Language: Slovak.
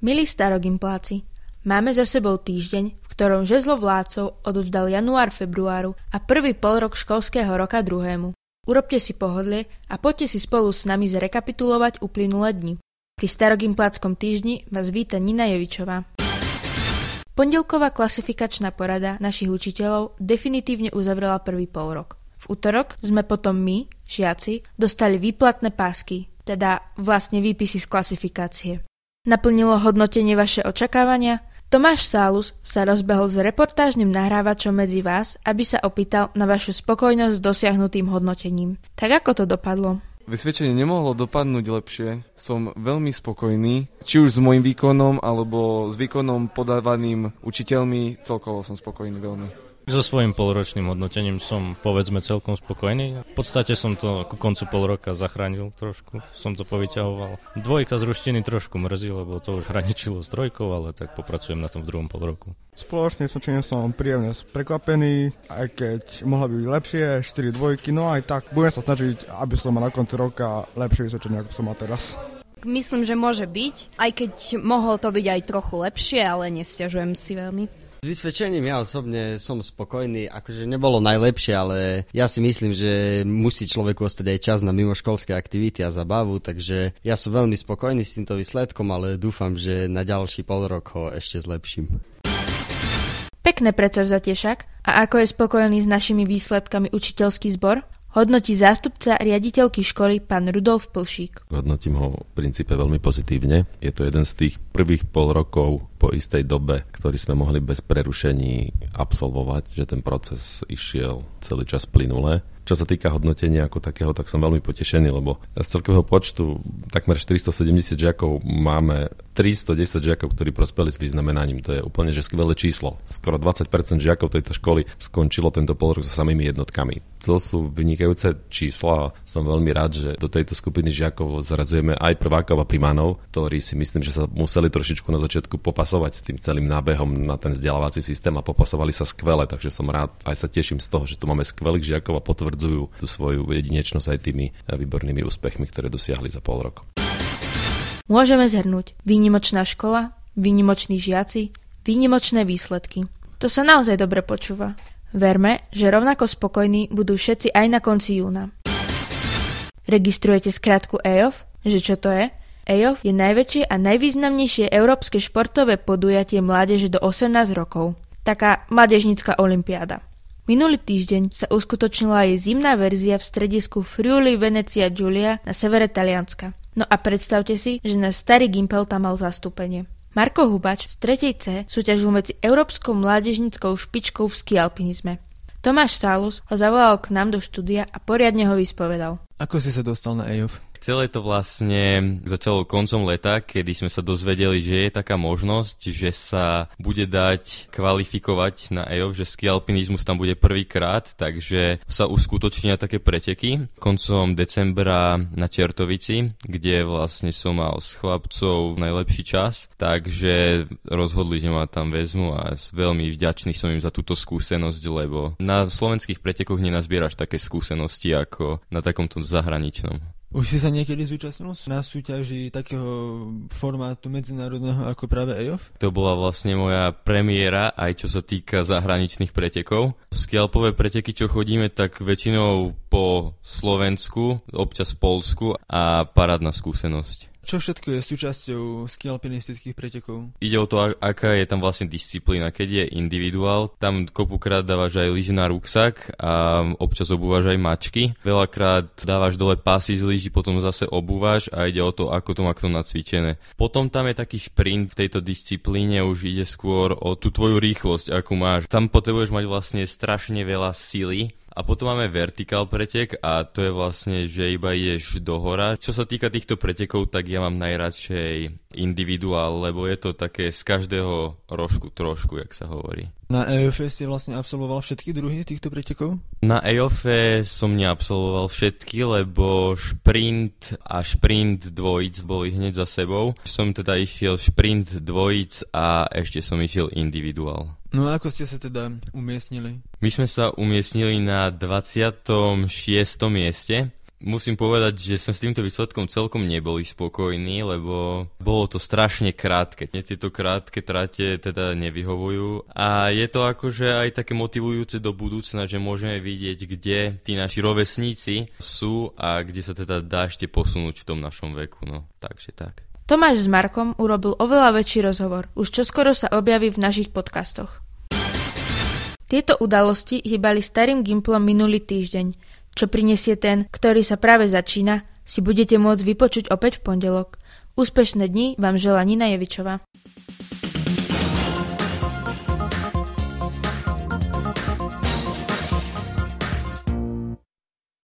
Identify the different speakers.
Speaker 1: Milí starogimpláci, máme za sebou týždeň, v ktorom žezlo vládcov odovzdal január februáru a prvý polrok školského roka druhému. Urobte si pohodlie a poďte si spolu s nami zrekapitulovať uplynulé dni. Pri starogimpláckom týždni vás víta Nina Jovičová. Pondelková klasifikačná porada našich učiteľov definitívne uzavrela prvý polrok. V útorok sme potom my, žiaci, dostali výplatné pásky, teda vlastne výpisy z klasifikácie. Naplnilo hodnotenie vaše očakávania? Tomáš Sálus sa rozbehol s reportážnym nahrávačom medzi vás, aby sa opýtal na vašu spokojnosť s dosiahnutým hodnotením. Tak ako to dopadlo?
Speaker 2: Vysvedčenie nemohlo dopadnúť lepšie. Som veľmi spokojný, či už s môjim výkonom, alebo s výkonom podávaným učiteľmi. Celkovo som spokojný veľmi.
Speaker 3: So svojím polročným hodnotením som povedzme celkom spokojný. V podstate som to ku koncu pol roka zachránil trošku, som to povyťahoval. Dvojka z ruštiny trošku mrzí, lebo to už hraničilo s trojkou, ale tak popracujem na tom v druhom pol roku.
Speaker 4: Spoločne som činil som príjemne prekvapený, aj keď mohla byť lepšie, 4 dvojky, no aj tak budem sa snažiť, aby som mal na konci roka lepšie vysvedčenie, ako som mal teraz.
Speaker 5: Myslím, že môže byť, aj keď mohol to byť aj trochu lepšie, ale nestiažujem si veľmi.
Speaker 6: S vysvedčením ja osobne som spokojný, akože nebolo najlepšie, ale ja si myslím, že musí človeku ostať aj čas na mimoškolské aktivity a zabavu, takže ja som veľmi spokojný s týmto výsledkom, ale dúfam, že na ďalší pol rok ho ešte zlepším.
Speaker 1: Pekné predsavzatie však. A ako je spokojný s našimi výsledkami učiteľský zbor? Hodnotí zástupca riaditeľky školy pán Rudolf Plšík.
Speaker 7: Hodnotím ho v princípe veľmi pozitívne. Je to jeden z tých prvých pol rokov po istej dobe, ktorý sme mohli bez prerušení absolvovať, že ten proces išiel celý čas plynule. Čo sa týka hodnotenia ako takého, tak som veľmi potešený, lebo z celkového počtu takmer 470 žiakov máme 310 žiakov, ktorí prospeli s vyznamenaním. To je úplne že skvelé číslo. Skoro 20% žiakov tejto školy skončilo tento polrok so samými jednotkami. To sú vynikajúce čísla a som veľmi rád, že do tejto skupiny žiakov zrazujeme aj prvákov a primánov, ktorí si myslím, že sa museli trošičku na začiatku popasovať s tým celým nábehom na ten vzdelávací systém a popasovali sa skvele, takže som rád aj sa teším z toho, že tu máme skvelých žiakov a potvrdzujú tú svoju jedinečnosť aj tými výbornými úspechmi, ktoré dosiahli za pol rok.
Speaker 1: Môžeme zhrnúť výnimočná škola, výnimoční žiaci, výnimočné výsledky. To sa naozaj dobre počúva. Verme, že rovnako spokojní budú všetci aj na konci júna. Registrujete skrátku EOF? Že čo to je? EOF je najväčšie a najvýznamnejšie európske športové podujatie mládeže do 18 rokov. Taká mládežnícka olimpiáda. Minulý týždeň sa uskutočnila jej zimná verzia v stredisku Friuli Venecia Giulia na severe Talianska. No a predstavte si, že na starý Gimpel tam mal zastúpenie. Marko Hubač z 3. C súťažil medzi európskou mládežnickou špičkou v skialpinizme. Tomáš Salus ho zavolal k nám do štúdia a poriadne ho vyspovedal.
Speaker 4: Ako si sa dostal na
Speaker 3: Celé to vlastne začalo koncom leta, kedy sme sa dozvedeli, že je taká možnosť, že sa bude dať kvalifikovať na EOF, že ski alpinizmus tam bude prvýkrát, takže sa uskutočnia také preteky. Koncom decembra na Čertovici, kde vlastne som mal s chlapcov najlepší čas, takže rozhodli, že ma tam vezmu a veľmi vďačný som im za túto skúsenosť, lebo na slovenských pretekoch nenazbieraš také skúsenosti ako na takomto zahraničnom.
Speaker 4: Už si sa niekedy zúčastnil na súťaži takého formátu medzinárodného ako práve EOF?
Speaker 3: To bola vlastne moja premiéra, aj čo sa týka zahraničných pretekov. Skialpové preteky, čo chodíme, tak väčšinou po Slovensku, občas Polsku a parádna skúsenosť.
Speaker 4: Čo všetko je súčasťou skialpinistických pretekov?
Speaker 3: Ide o to, aká je tam vlastne disciplína. Keď je individuál, tam kopukrát dávaš aj lyži na ruksak a občas obúvaš aj mačky. Veľakrát dávaš dole pásy z lyži, potom zase obúvaš a ide o to, ako to má kto nacvičené. Potom tam je taký šprint v tejto disciplíne, už ide skôr o tú tvoju rýchlosť, akú máš. Tam potrebuješ mať vlastne strašne veľa sily a potom máme vertikál pretek a to je vlastne, že iba ideš do hora. Čo sa týka týchto pretekov, tak ja mám najradšej individuál, lebo je to také z každého rožku trošku, jak sa hovorí.
Speaker 4: Na EOF ste vlastne absolvoval všetky druhy týchto pretekov?
Speaker 3: Na EOF som neabsolvoval všetky, lebo šprint a šprint dvojic boli hneď za sebou. Som teda išiel šprint dvojic a ešte som išiel individuál.
Speaker 4: No a ako ste sa teda umiestnili?
Speaker 3: My sme sa umiestnili na 26. mieste, Musím povedať, že sme s týmto výsledkom celkom neboli spokojní, lebo bolo to strašne krátke. Mne tieto krátke trate teda nevyhovujú a je to akože aj také motivujúce do budúcna, že môžeme vidieť, kde tí naši rovesníci sú a kde sa teda dá ešte posunúť v tom našom veku. No, takže tak.
Speaker 1: Tomáš s Markom urobil oveľa väčší rozhovor. Už čoskoro sa objaví v našich podcastoch. Tieto udalosti hýbali starým Gimplom minulý týždeň. Čo prinesie ten, ktorý sa práve začína, si budete môcť vypočuť opäť v pondelok. Úspešné dni vám želá Nina Jevičová.